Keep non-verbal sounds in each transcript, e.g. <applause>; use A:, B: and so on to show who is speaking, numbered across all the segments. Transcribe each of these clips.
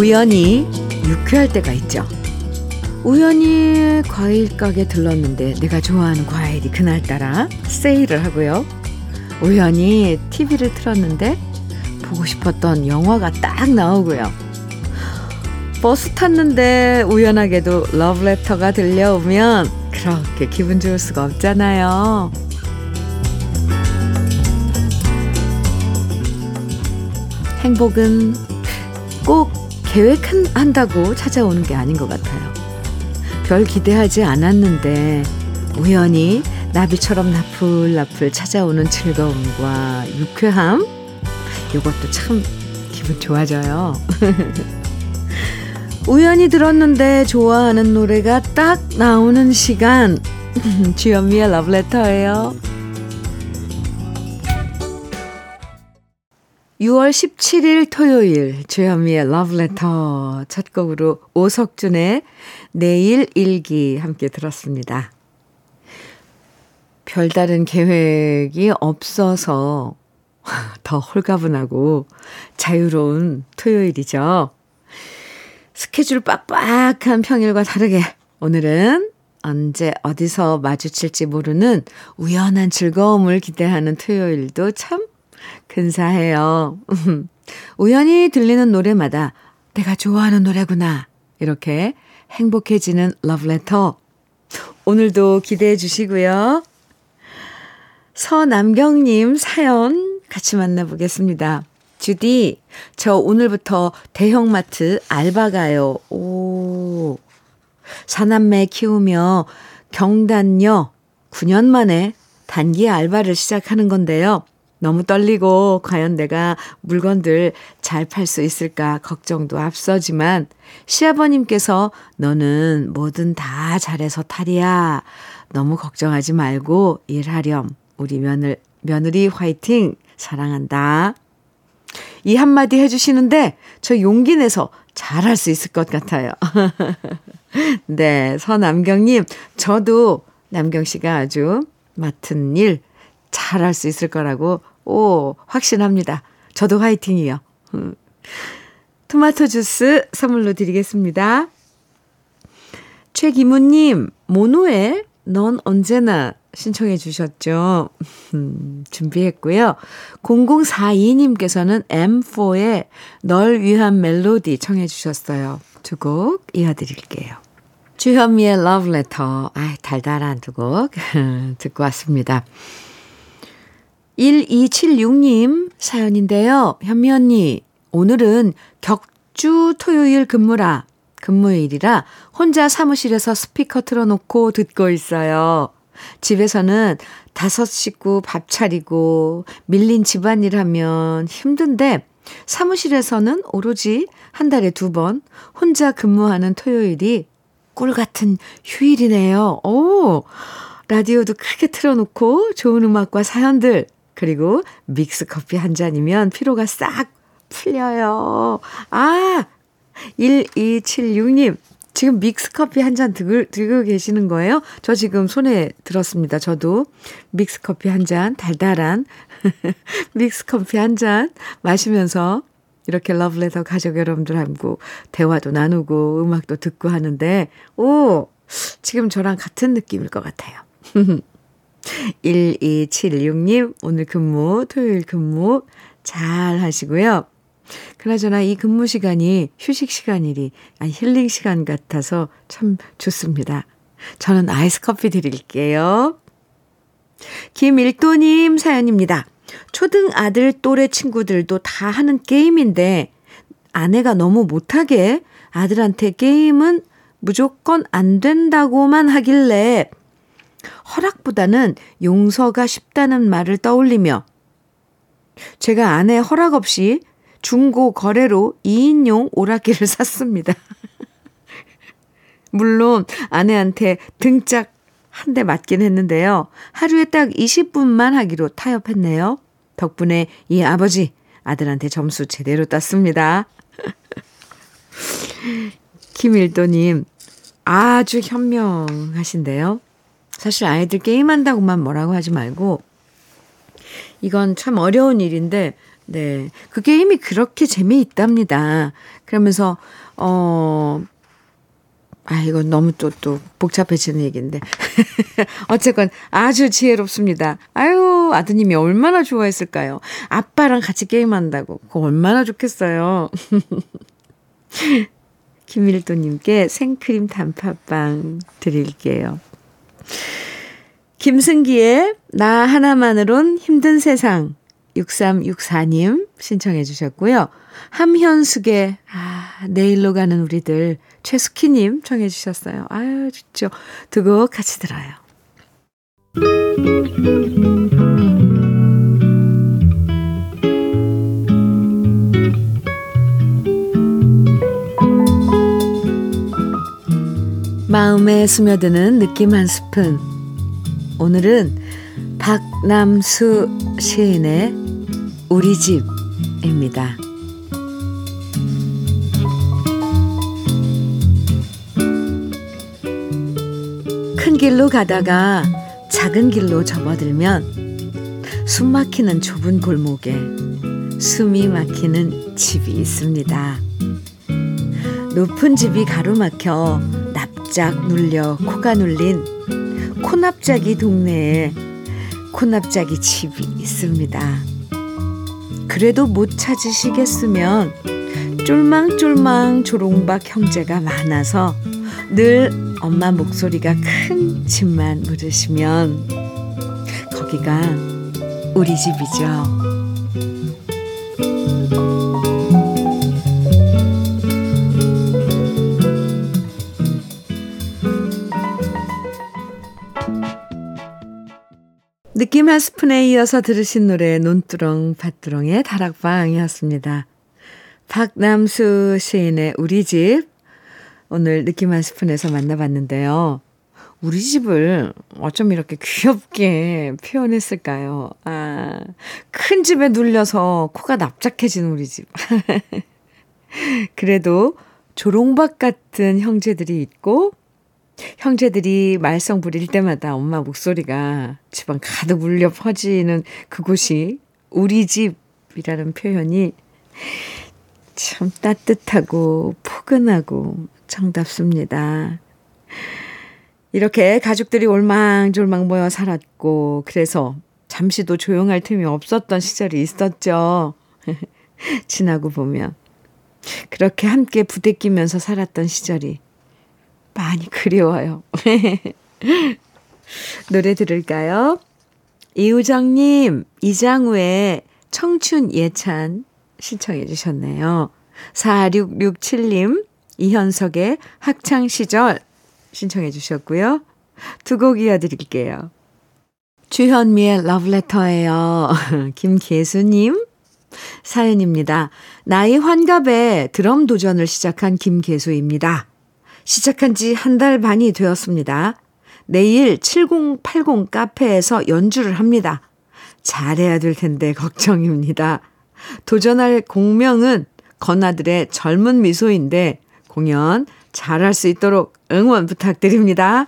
A: 우연히 유쾌할 때가 있죠. 우연히 과일 가게 들렀는데 내가 좋아하는 과일이 그날따라 세일을 하고요. 우연히 TV를 틀었는데 보고 싶었던 영화가 딱 나오고요. 버스 탔는데 우연하게도 러브레터가 들려오면 그렇게 기분 좋을 수가 없잖아요. 행복은 꼭 계획한다고 찾아오는 게 아닌 것 같아요. 별 기대하지 않았는데 우연히 나비처럼 나풀나풀 찾아오는 즐거움과 유쾌함 이것도 참 기분 좋아져요. <laughs> 우연히 들었는데 좋아하는 노래가 딱 나오는 시간 <laughs> 주현미의 러브레터예요. 6월 17일 토요일 주현미의 러브레터 첫 곡으로 오석준의 내일 일기 함께 들었습니다. 별다른 계획이 없어서 <laughs> 더 홀가분하고 자유로운 토요일이죠. 스케줄 빡빡한 평일과 다르게 오늘은 언제 어디서 마주칠지 모르는 우연한 즐거움을 기대하는 토요일도 참 근사해요. <laughs> 우연히 들리는 노래마다 내가 좋아하는 노래구나. 이렇게 행복해지는 러브레터. 오늘도 기대해 주시고요. 서남경님 사연 같이 만나보겠습니다. 주디, 저 오늘부터 대형마트 알바 가요. 오. 사남매 키우며 경단녀 9년 만에 단기 알바를 시작하는 건데요. 너무 떨리고 과연 내가 물건들 잘 팔 수 있을까 걱정도 앞서지만 시아버님께서 너는 뭐든 다 잘해서 탈이야. 너무 걱정하지 말고 일하렴. 우리 며느, 며느리 화이팅! 사랑한다. 이 한마디 해주시는데 저 용기 내서 잘할 수 있을 것 같아요. <laughs> 네, 서남경님, 저도 남경 씨가 아주 맡은 일 잘할 수 있을 거라고 오, 확신합니다. 저도 화이팅이요. 음. 토마토 주스 선물로 드리겠습니다. 최기무님, 모노의 넌 언제나 신청해 주셨죠. 음, 준비했고요. 0042님께서는 M4의 널 위한 멜로디 청해 주셨어요. 두 곡 이어드릴게요. 주현미의 러브레터. 아, 달달한 두 곡 <laughs> 듣고 왔습니다. 1276님 사연인데요. 현미 언니, 오늘은 격주 토요일 근무라, 근무일이라 혼자 사무실에서 스피커 틀어놓고 듣고 있어요. 집에서는 다섯 식구 밥 차리고 밀린 집안일 하면 힘든데 사무실에서는 오로지 한 달에 두 번 혼자 근무하는 토요일이 꿀 같은 휴일이네요. 오! 라디오도 크게 틀어놓고 좋은 음악과 사연들 그리고 믹스 커피 한 잔이면 피로가 싹 풀려요. 아! 1276님, 지금 믹스 커피 한 잔 들고, 들고 계시는 거예요? 저 지금 손에 들었습니다. 저도 믹스 커피 한 잔, 달달한 <laughs> 믹스 커피 한 잔 마시면서 이렇게 러브레터 가족 여러분들하고 대화도 나누고 음악도 듣고 하는데, 오! 지금 저랑 같은 느낌일 것 같아요. <laughs> 1276님, 오늘 근무, 토요일 근무 잘 하시고요. 그나저나 이 근무 시간이 휴식 시간이리, 아니 힐링 시간 같아서 참 좋습니다. 저는 아이스 커피 드릴게요. 김일도님 사연입니다. 초등 아들 또래 친구들도 다 하는 게임인데, 아내가 너무 못하게 아들한테 게임은 무조건 안 된다고만 하길래 허락보다는 용서가 쉽다는 말을 떠올리며 제가 아내 허락 없이 중고 거래로 2인용 오락기를 <laughs> 샀습니다. 물론 아내한테 등짝 한 대 맞긴 했는데요. 하루에 딱 20분만 하기로 타협했네요. 덕분에 이 아버지 아들한테 점수 제대로 땄습니다. <laughs> 김일도님 아주 현명하신데요. 사실 아이들 게임한다고만 뭐라고 하지 말고 이건 참 어려운 일인데 네. 그 게임이 그렇게 재미있답니다. 그러면서, 어, 아, 이건 너무 또, 또, 복잡해지는 얘기인데. <laughs> 어쨌건 아주 지혜롭습니다. 아유, 아드님이 얼마나 좋아했을까요? 아빠랑 같이 게임한다고. 그거 얼마나 좋겠어요. <laughs> 김일도님께 생크림 단팥빵 드릴게요. 김승기의 나 하나만으론 힘든 세상 6364님 신청해 주셨고요. 함현숙의 아, 내일로 가는 우리들 최숙희님 청해 주셨어요. 아유 좋죠. 두고 같이 들어요. 마음에 스며드는 느낌 한 스푼. 오늘은 박남수 시인의 우리 집입니다. 큰 길로 가다가 작은 길로 접어들면 숨 막히는 좁은 골목에 숨이 막히는 집이 있습니다. 높은 집이 가로막혀 납작 눌려 코가 눌린 코납작이 동네에 코납작이 집이 있습니다. 그래도 못 찾으시겠으면 쫄망쫄망 조롱박 형제가 많아서 늘 엄마 목소리가 큰 집만 물으시면 거기가 우리 집이죠. 느낌 한 스푼에 이어서 들으신 노래 논두렁 밭두렁의 다락방이었습니다. 박남수 시인의 우리 집 오늘 느낌 한 스푼에서 만나봤는데요. 우리 집을 어쩜 이렇게 귀엽게 표현했을까요? 아, 큰 집에 눌려서 코가 납작해진 우리 집. <laughs> 그래도 조롱박 같은 형제들이 있고 형제들이 말썽 부릴 때마다 엄마 목소리가 집안 가득 울려 퍼지는 그곳이 우리 집이라는 표현이 참 따뜻하고 포근하고 정답습니다. 이렇게 가족들이 올망졸망 모여 살았고 그래서 잠시도 조용할 틈이 없었던 시절이 있었죠. <laughs> 지나고 보면 그렇게 함께 부대끼면서 살았던 시절이 많이 그리워요. <laughs> 노래 들을까요? 이우정님, 이장우의 청춘 예찬 신청해 주셨네요. 4667님, 이현석의 학창시절 신청해 주셨고요. 두 곡 이어드릴게요. 주현미의 러브레터예요. <laughs> 김계수님 사연입니다. 나이 환갑에 드럼 도전을 시작한 김계수입니다. 시작한 지 한 달 반이 되었습니다. 내일 7080 카페에서 연주를 합니다. 잘해야 될 텐데 걱정입니다. 도전할 공명은 건아들의 젊은 미소인데 공연 잘할 수 있도록 응원 부탁드립니다.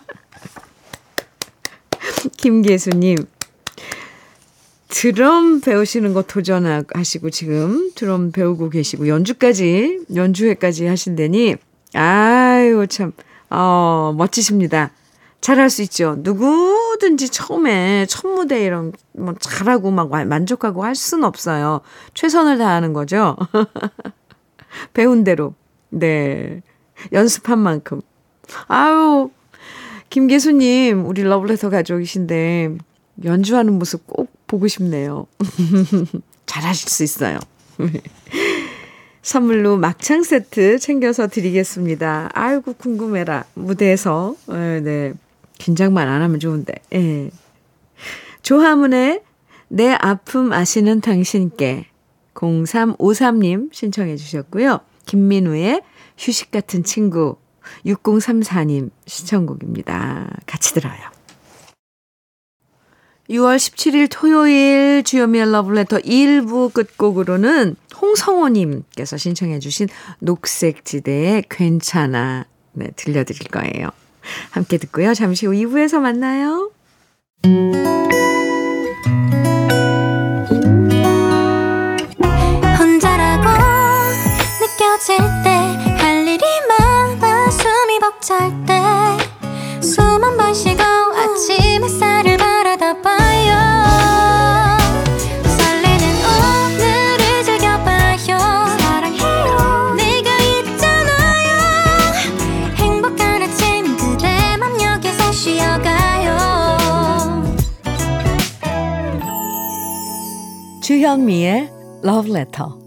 A: <laughs> 김계수님, 드럼 배우시는 거 도전하시고 지금 드럼 배우고 계시고 연주까지, 연주회까지 하신다니 아유, 참, 어, 멋지십니다. 잘할 수 있죠. 누구든지 처음에 첫 무대 이런, 뭐, 잘하고 막 만족하고 할 수는 없어요. 최선을 다하는 거죠. <laughs> 배운 대로. 네. 연습한 만큼. 아유, 김계수님, 우리 러블레터 가족이신데, 연주하는 모습 꼭 보고 싶네요. <laughs> 잘하실 수 있어요. <laughs> 선물로 막창 세트 챙겨서 드리겠습니다. 아이고, 궁금해라. 무대에서. 네, 네. 긴장만 안 하면 좋은데. 예. 조하문의 내 아픔 아시는 당신께 0353님 신청해 주셨고요. 김민우의 휴식 같은 친구 6034님 신청곡입니다. 같이 들어요. 6월 17일 토요일 주요미의 러브레터 1부 끝곡으로는 홍성호님께서 신청해 주신 녹색지대의 괜찮아 네, 들려드릴 거예요. 함께 듣고요. 잠시 후 2부에서 만나요. Letter.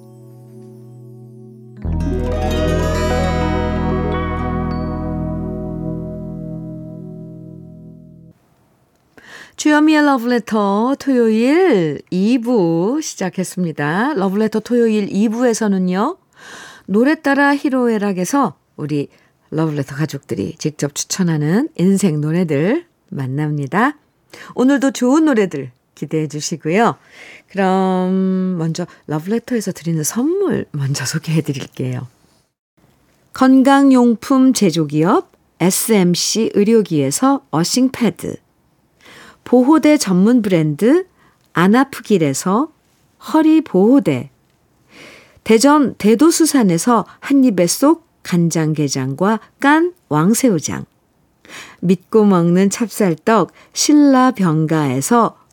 A: 주현미의 러브레터 토요일 2부 시작했습니다. 러브레터 토요일 2부에서는요. 노래 따라 히로에락에서 우리 러브레터 가족들이 직접 추천하는 인생 노래들 만납니다. 오늘도 좋은 노래들 기대해 주시고요. 그럼 먼저 러브레터에서 드리는 선물 먼저 소개해 드릴게요. 건강용품 제조기업 SMC 의료기에서 어싱패드 보호대 전문 브랜드 안아프길에서 허리보호대 대전 대도수산에서 한입에 쏙 간장게장과 깐 왕새우장 믿고 먹는 찹쌀떡 신라병가에서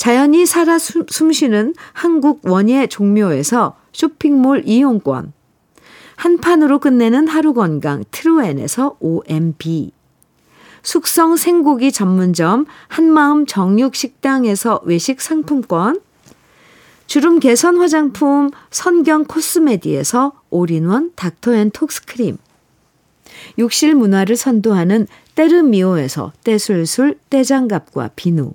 A: 자연이 살아 숨쉬는 한국 원예 종묘에서 쇼핑몰 이용권. 한 판으로 끝내는 하루 건강 트루엔에서 OMB. 숙성 생고기 전문점 한마음 정육식당에서 외식 상품권. 주름 개선 화장품 선경 코스메디에서 올인원 닥터앤톡스크림. 욕실 문화를 선도하는 때르미오에서 때술술 때장갑과 비누.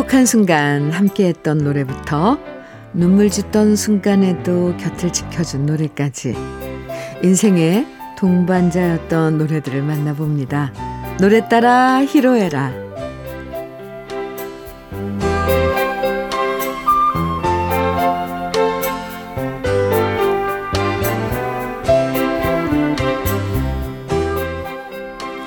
A: 행복한 순간 함께했던 노래부터 눈물 짓던 순간에도 곁을 지켜준 노래까지 인생의 동반자였던 노래들을 만나봅니다. 노래 따라 히로에라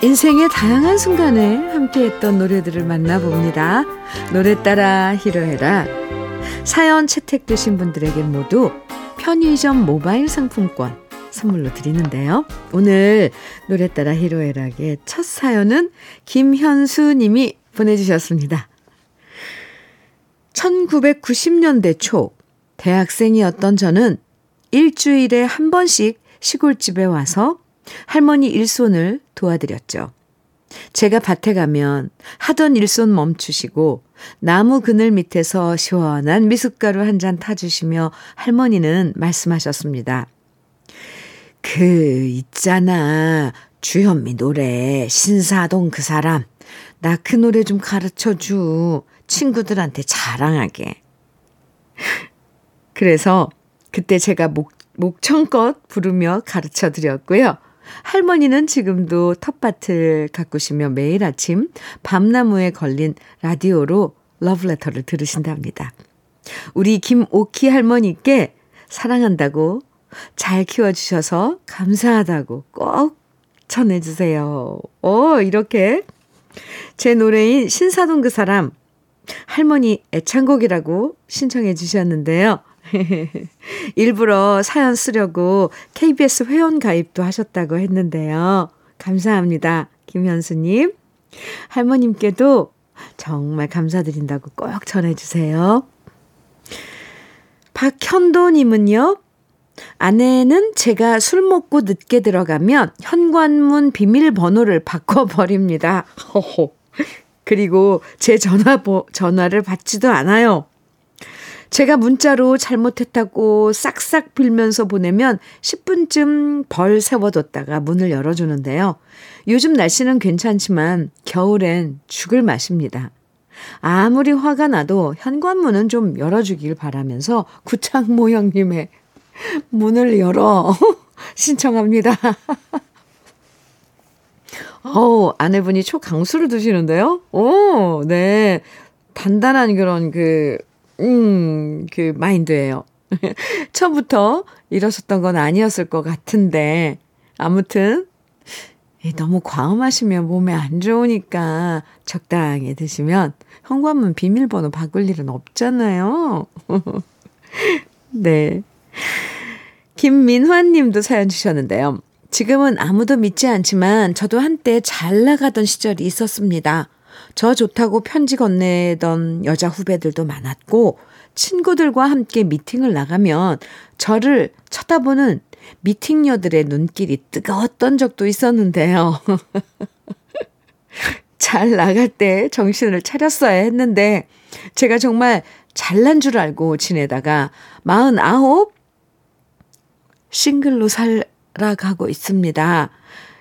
A: 인생의 다양한 순간에 함께했던 노래들을 만나봅니다. 노래 따라 히로해라. 사연 채택되신 분들에게 모두 편의점 모바일 상품권 선물로 드리는데요. 오늘 노래 따라 히로에락의 첫 사연은 김현수 님이 보내주셨습니다. 1990년대 초 대학생이었던 저는 일주일에 한 번씩 시골집에 와서 할머니 일손을 도와드렸죠. 제가 밭에 가면 하던 일손 멈추시고 나무 그늘 밑에서 시원한 미숫가루 한 잔 타주시며 할머니는 말씀하셨습니다. 그 있잖아 주현미 노래 신사동 그 사람 나 그 노래 좀 가르쳐 줘 친구들한테 자랑하게. 그래서 그때 제가 목, 목청껏 부르며 가르쳐 드렸고요. 할머니는 지금도 텃밭을 가꾸시며 매일 아침 밤나무에 걸린 라디오로 러브레터를 들으신답니다. 우리 김오키 할머니께 사랑한다고 잘 키워주셔서 감사하다고 꼭 전해주세요. 오, 이렇게 제 노래인 신사동 그 사람 할머니 애창곡이라고 신청해 주셨는데요. <laughs> 일부러 사연 쓰려고 KBS 회원 가입도 하셨다고 했는데요. 감사합니다. 김현수님. 할머님께도 정말 감사드린다고 꼭 전해주세요. 박현도님은요, 아내는 제가 술 먹고 늦게 들어가면 현관문 비밀번호를 바꿔버립니다. 허허. <laughs> 그리고 제 전화, 전화를 받지도 않아요. 제가 문자로 잘못했다고 싹싹 빌면서 보내면 10분쯤 벌 세워뒀다가 문을 열어주는데요. 요즘 날씨는 괜찮지만 겨울엔 죽을 맛입니다. 아무리 화가 나도 현관문은 좀 열어주길 바라면서 구창모 형님의 문을 열어 <laughs> 신청합니다. <laughs> 어우, 아내분이 초강수를 두시는데요? 오, 네. 단단한 그런 그, 음, 그 마인드예요. <laughs> 처음부터 이러셨던 건 아니었을 것 같은데, 아무튼, 너무 과음하시면 몸에 안 좋으니까 적당히 드시면 현관문 비밀번호 바꿀 일은 없잖아요. <laughs> 네. 김민환 님도 사연 주셨는데요. 지금은 아무도 믿지 않지만 저도 한때 잘 나가던 시절이 있었습니다. 저 좋다고 편지 건네던 여자 후배들도 많았고, 친구들과 함께 미팅을 나가면 저를 쳐다보는 미팅녀들의 눈길이 뜨거웠던 적도 있었는데요. <laughs> 잘 나갈 때 정신을 차렸어야 했는데, 제가 정말 잘난 줄 알고 지내다가 49 싱글로 살아가고 있습니다.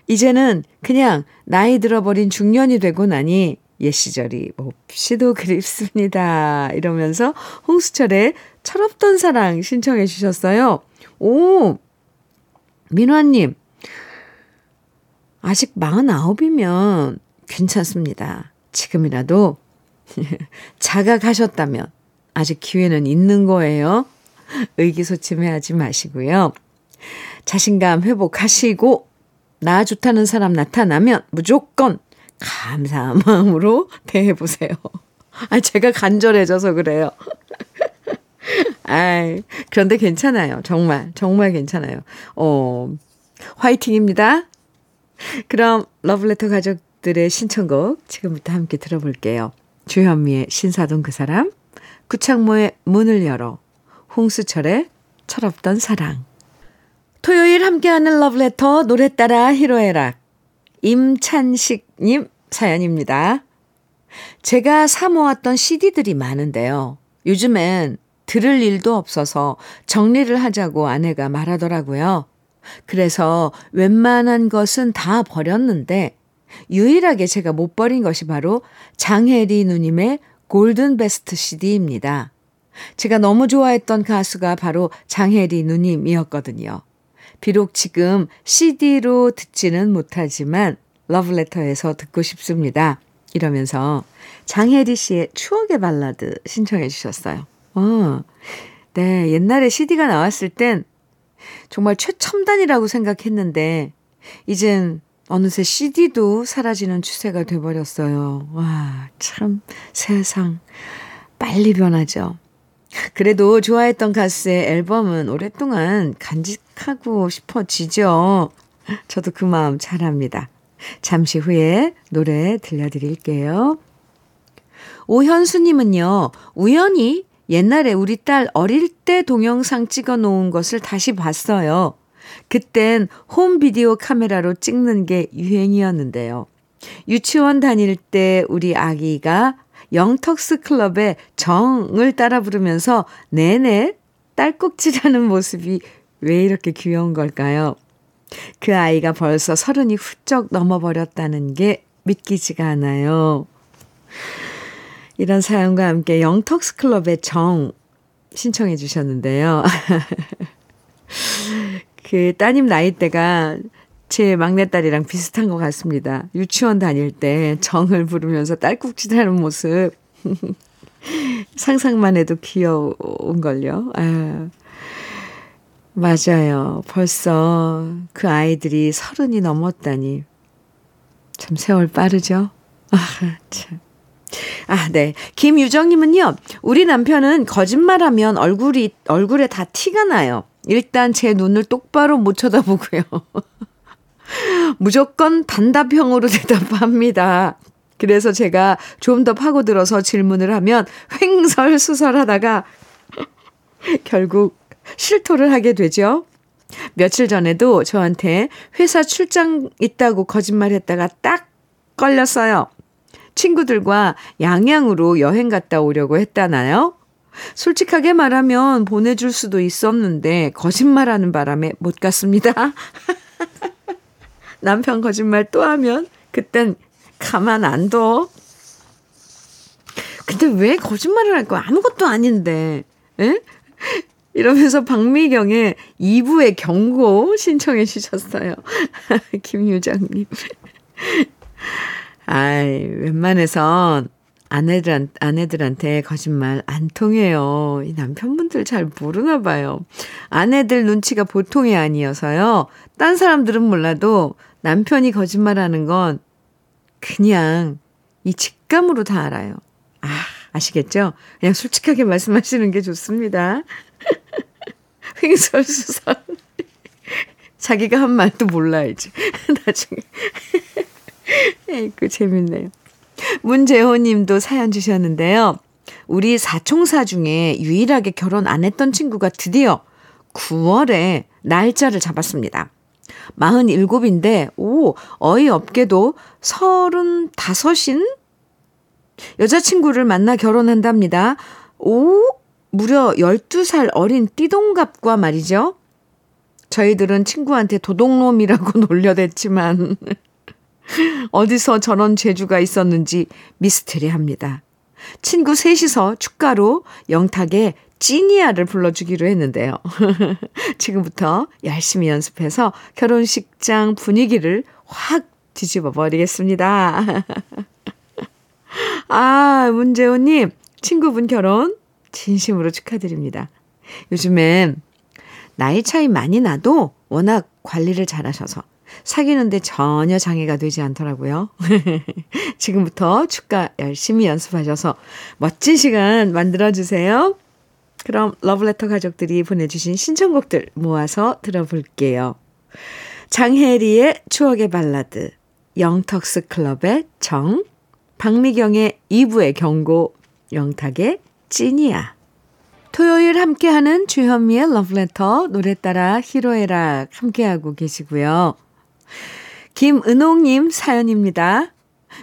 A: 이제는 그냥 나이 들어버린 중년이 되고 나니 옛 시절이 몹시도 그립습니다. 이러면서 홍수철의 철없던 사랑 신청해 주셨어요. 오! 민화님, 아직 49이면 괜찮습니다. 지금이라도 <laughs> 자각하셨다면 아직 기회는 있는 거예요. 의기소침해하지 마시고요. 자신감 회복하시고 나 좋다는 사람 나타나면 무조건 감사한 마음으로 <laughs> 대해보세요. 아, 제가 간절해져서 그래요. <laughs> 아이, 그런데 괜찮아요. 정말, 정말 괜찮아요. 어, 화이팅입니다. 그럼 러블레터 가족들의 신청곡 지금부터 함께 들어볼게요. 주현미의 신사동 그 사람, 구창모의 문을 열어, 홍수철의 철없던 사랑. 토요일 함께하는 러브레터 노래 따라 히로에락 임찬식님 사연입니다. 제가 사모았던 CD들이 많은데요. 요즘엔 들을 일도 없어서 정리를 하자고 아내가 말하더라고요. 그래서 웬만한 것은 다 버렸는데 유일하게 제가 못 버린 것이 바로 장혜리 누님의 골든 베스트 CD입니다. 제가 너무 좋아했던 가수가 바로 장혜리 누님이었거든요. 비록 지금 CD로 듣지는 못하지만 러브레터에서 듣고 싶습니다. 이러면서 장혜리 씨의 추억의 발라드 신청해 주셨어요. 어, 네, 옛날에 CD가 나왔을 땐 정말 최첨단이라고 생각했는데, 이젠 어느새 CD도 사라지는 추세가 돼버렸어요. 와, 참, 세상, 빨리 변하죠. 그래도 좋아했던 가수의 앨범은 오랫동안 간직하고 싶어지죠. 저도 그 마음 잘 압니다. 잠시 후에 노래 들려드릴게요. 오현수님은요, 우연히 옛날에 우리 딸 어릴 때 동영상 찍어 놓은 것을 다시 봤어요. 그땐 홈 비디오 카메라로 찍는 게 유행이었는데요. 유치원 다닐 때 우리 아기가 영턱스 클럽의 정을 따라 부르면서 내내 딸꾹질하는 모습이 왜 이렇게 귀여운 걸까요? 그 아이가 벌써 서른이 훌쩍 넘어버렸다는 게 믿기지가 않아요. 이런 사연과 함께 영턱스 클럽의 정 신청해 주셨는데요. <laughs> 그 따님 나이대가 제 막내딸이랑 비슷한 것 같습니다. 유치원 다닐 때 정을 부르면서 딸꾹질하는 모습. <laughs> 상상만 해도 귀여운걸요. 아, 맞아요. 벌써 그 아이들이 서른이 넘었다니. 참 세월 빠르죠? <laughs> 아, 참. 아, 네. 김유정님은요, 우리 남편은 거짓말하면 얼굴이, 얼굴에 다 티가 나요. 일단 제 눈을 똑바로 못 쳐다보고요. <laughs> 무조건 단답형으로 <laughs> 대답합니다. 그래서 제가 좀 더 파고들어서 질문을 하면 횡설수설하다가 결국 실토를 하게 되죠. 며칠 전에도 저한테 회사 출장 있다고 거짓말 했다가 딱 걸렸어요. 친구들과 양양으로 여행 갔다 오려고 했다나요? 솔직하게 말하면 보내줄 수도 있었는데 거짓말하는 바람에 못 갔습니다. <laughs> 남편 거짓말 또 하면 그땐 가만 안 둬. 근데 왜 거짓말을 할 거야? 아무것도 아닌데. 에? 이러면서 박미경의 2부의 경고 신청해 주셨어요. <laughs> 김유정님. 아이, 웬만해선 아내들, 아내들한테 거짓말 안 통해요. 이 남편분들 잘 모르나 봐요. 아내들 눈치가 보통이 아니어서요. 딴 사람들은 몰라도 남편이 거짓말하는 건 그냥 이 직감으로 다 알아요. 아, 아시겠죠? 그냥 솔직하게 말씀하시는 게 좋습니다. <laughs> 횡설수설. 자기가 한 말도 몰라야지. <laughs> 나중에. 에이그 재밌네요. 문재호 님도 사연 주셨는데요. 우리 사총사 중에 유일하게 결혼 안 했던 친구가 드디어 9월에 날짜를 잡았습니다. 47인데, 오, 어이없게도 35인? 여자친구를 만나 결혼한답니다. 오, 무려 12살 어린 띠동갑과 말이죠. 저희들은 친구한테 도둑놈이라고 <laughs> 놀려댔지만, <laughs> 어디서 저런 재주가 있었는지 미스테리합니다. 친구 셋이서 축가로 영탁의 찌니아를 불러주기로 했는데요. <laughs> 지금부터 열심히 연습해서 결혼식장 분위기를 확 뒤집어 버리겠습니다. <laughs> 아, 문재호님, 친구분 결혼 진심으로 축하드립니다. 요즘엔 나이 차이 많이 나도 워낙 관리를 잘하셔서 사귀는데 전혀 장애가 되지 않더라고요. <laughs> 지금부터 축가 열심히 연습하셔서 멋진 시간 만들어주세요. 그럼 러브레터 가족들이 보내주신 신청곡들 모아서 들어볼게요. 장혜리의 추억의 발라드, 영턱스 클럽의 정, 박미경의 2부의 경고, 영탁의 찐이야. 토요일 함께하는 주현미의 러브레터 노래 따라 히로에락 함께하고 계시고요. 김은옥님 사연입니다.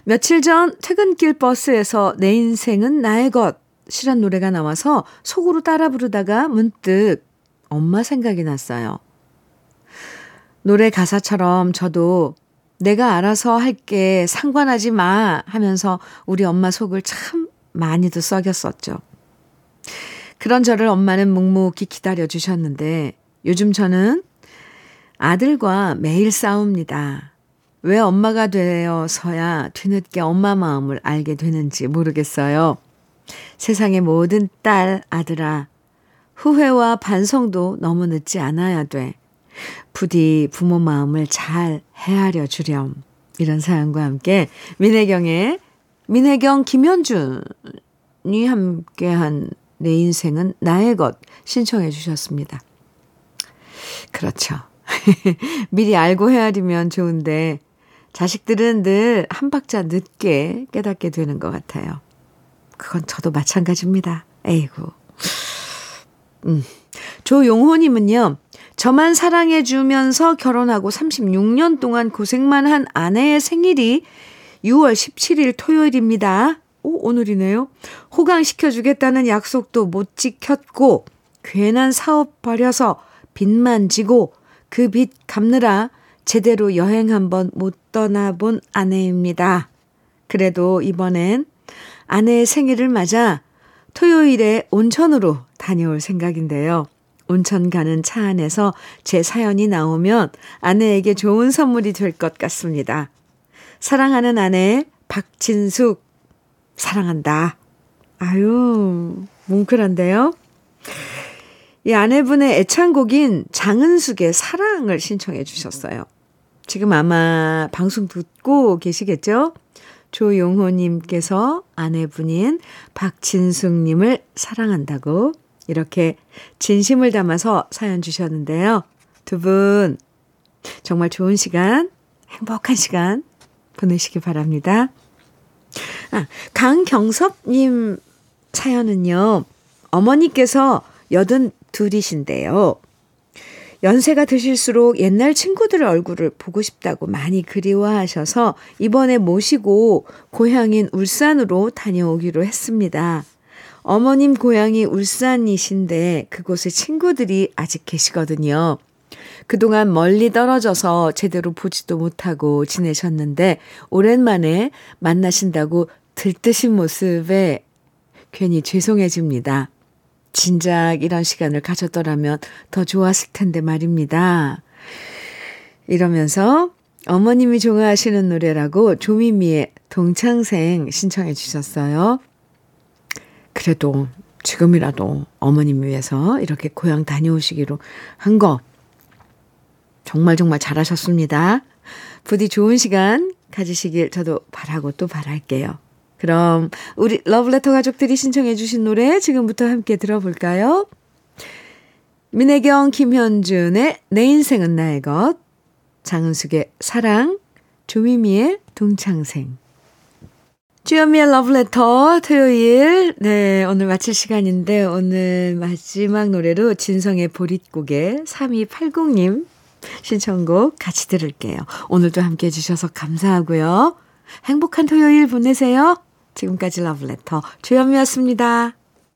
A: 며칠 전 퇴근길 버스에서 내 인생은 나의 것 이란 노래가 나와서 속으로 따라 부르다가 문득 엄마 생각이 났어요. 노래 가사처럼 저도 내가 알아서 할게 상관하지 마 하면서 우리 엄마 속을 참 많이도 썩였었죠. 그런 저를 엄마는 묵묵히 기다려 주셨는데 요즘 저는 아들과 매일 싸웁니다. 왜 엄마가 되어서야 뒤늦게 엄마 마음을 알게 되는지 모르겠어요. 세상의 모든 딸, 아들아, 후회와 반성도 너무 늦지 않아야 돼. 부디 부모 마음을 잘 헤아려 주렴. 이런 사연과 함께 민혜경의 민혜경 김현준이 함께한 내 인생은 나의 것 신청해 주셨습니다. 그렇죠. <laughs> 미리 알고 헤아리면 좋은데 자식들은 늘 한 박자 늦게 깨닫게 되는 것 같아요. 그건 저도 마찬가지입니다. 에이구. 음. 조용호님은요, 저만 사랑해주면서 결혼하고 36년 동안 고생만 한 아내의 생일이 6월 17일 토요일입니다. 오, 오늘이네요. 호강시켜주겠다는 약속도 못 지켰고, 괜한 사업 벌여서 빚만 지고, 그 빚 갚느라 제대로 여행 한번 못 떠나본 아내입니다. 그래도 이번엔 아내의 생일을 맞아 토요일에 온천으로 다녀올 생각인데요. 온천 가는 차 안에서 제 사연이 나오면 아내에게 좋은 선물이 될 것 같습니다. 사랑하는 아내 박진숙 사랑한다. 아유 뭉클한데요. 이 아내분의 애창곡인 장은숙의 사랑을 신청해 주셨어요. 지금 아마 방송 듣고 계시겠죠? 조용호님께서 아내분인 박진숙님을 사랑한다고 이렇게 진심을 담아서 사연 주셨는데요. 두 분 정말 좋은 시간, 행복한 시간 보내시기 바랍니다. 아, 강경섭님 사연은요. 어머니께서 여든 둘이신데요. 연세가 드실수록 옛날 친구들 얼굴을 보고 싶다고 많이 그리워하셔서 이번에 모시고 고향인 울산으로 다녀오기로 했습니다. 어머님 고향이 울산이신데 그곳에 친구들이 아직 계시거든요. 그동안 멀리 떨어져서 제대로 보지도 못하고 지내셨는데 오랜만에 만나신다고 들뜨신 모습에 괜히 죄송해집니다. 진작 이런 시간을 가졌더라면 더 좋았을 텐데 말입니다. 이러면서 어머님이 좋아하시는 노래라고 조미미의 동창생 신청해 주셨어요. 그래도 지금이라도 어머님 위해서 이렇게 고향 다녀오시기로 한 거 정말 정말 잘하셨습니다. 부디 좋은 시간 가지시길 저도 바라고 또 바랄게요. 그럼 우리 러브레터 가족들이 신청해 주신 노래 지금부터 함께 들어볼까요? 민혜경, 김현준의 내 인생은 나의 것, 장은숙의 사랑, 조미미의 동창생. 주현미의 러브레터 토요일 네 오늘 마칠 시간인데 오늘 마지막 노래로 진성의 보릿고개 3280님 신청곡 같이 들을게요. 오늘도 함께 해 주셔서 감사하고요. 행복한 토요일 보내세요. 지금까지 러브레터 주현미였습니다.